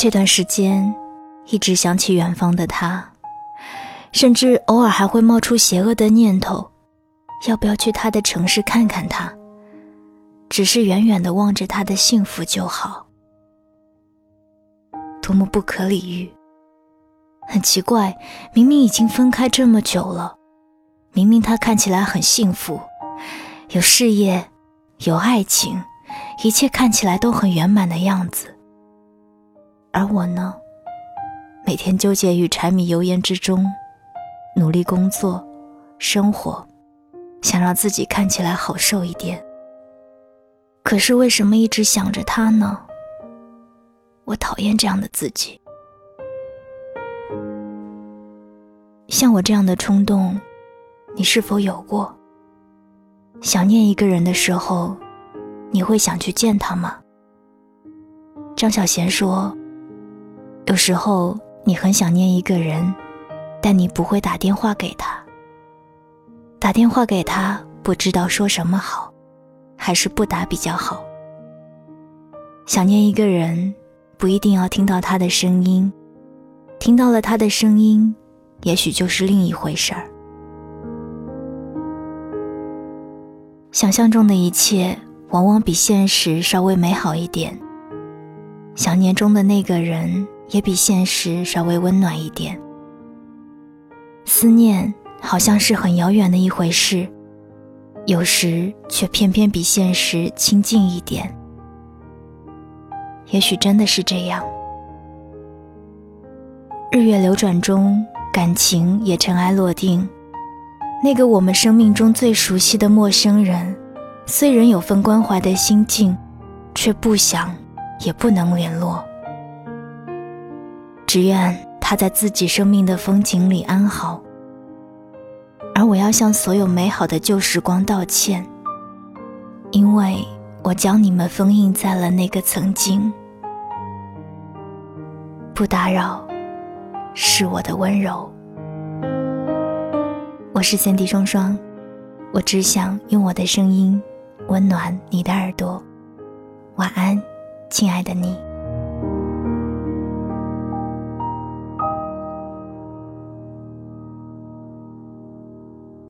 这段时间，一直想起远方的他，甚至偶尔还会冒出邪恶的念头：要不要去他的城市看看他？只是远远的望着他的幸福就好。多么不可理喻！很奇怪，明明已经分开这么久了，明明他看起来很幸福，有事业，有爱情，一切看起来都很圆满的样子。而我呢，每天纠结于柴米油盐之中，努力工作、生活，想让自己看起来好受一点。可是为什么一直想着他呢？我讨厌这样的自己。像我这样的冲动，你是否有过？想念一个人的时候，你会想去见他吗？张小娴说：“有时候你很想念一个人，但你不会打电话给他。打电话给他，不知道说什么好，还是不打比较好。想念一个人，不一定要听到他的声音，听到了他的声音。”也许就是另一回事儿。想象中的一切，往往比现实稍微美好一点。想念中的那个人，也比现实稍微温暖一点。思念好像是很遥远的一回事，有时却偏偏比现实亲近一点。也许真的是这样。日月流转中。感情也尘埃落定，那个我们生命中最熟悉的陌生人，虽仍有份关怀的心境，却不想，也不能联络。只愿他在自己生命的风景里安好。而我要向所有美好的旧时光道歉，因为我将你们封印在了那个曾经。不打扰。是我的温柔。我是三 D 双双，我只想用我的声音温暖你的耳朵。晚安，亲爱的你。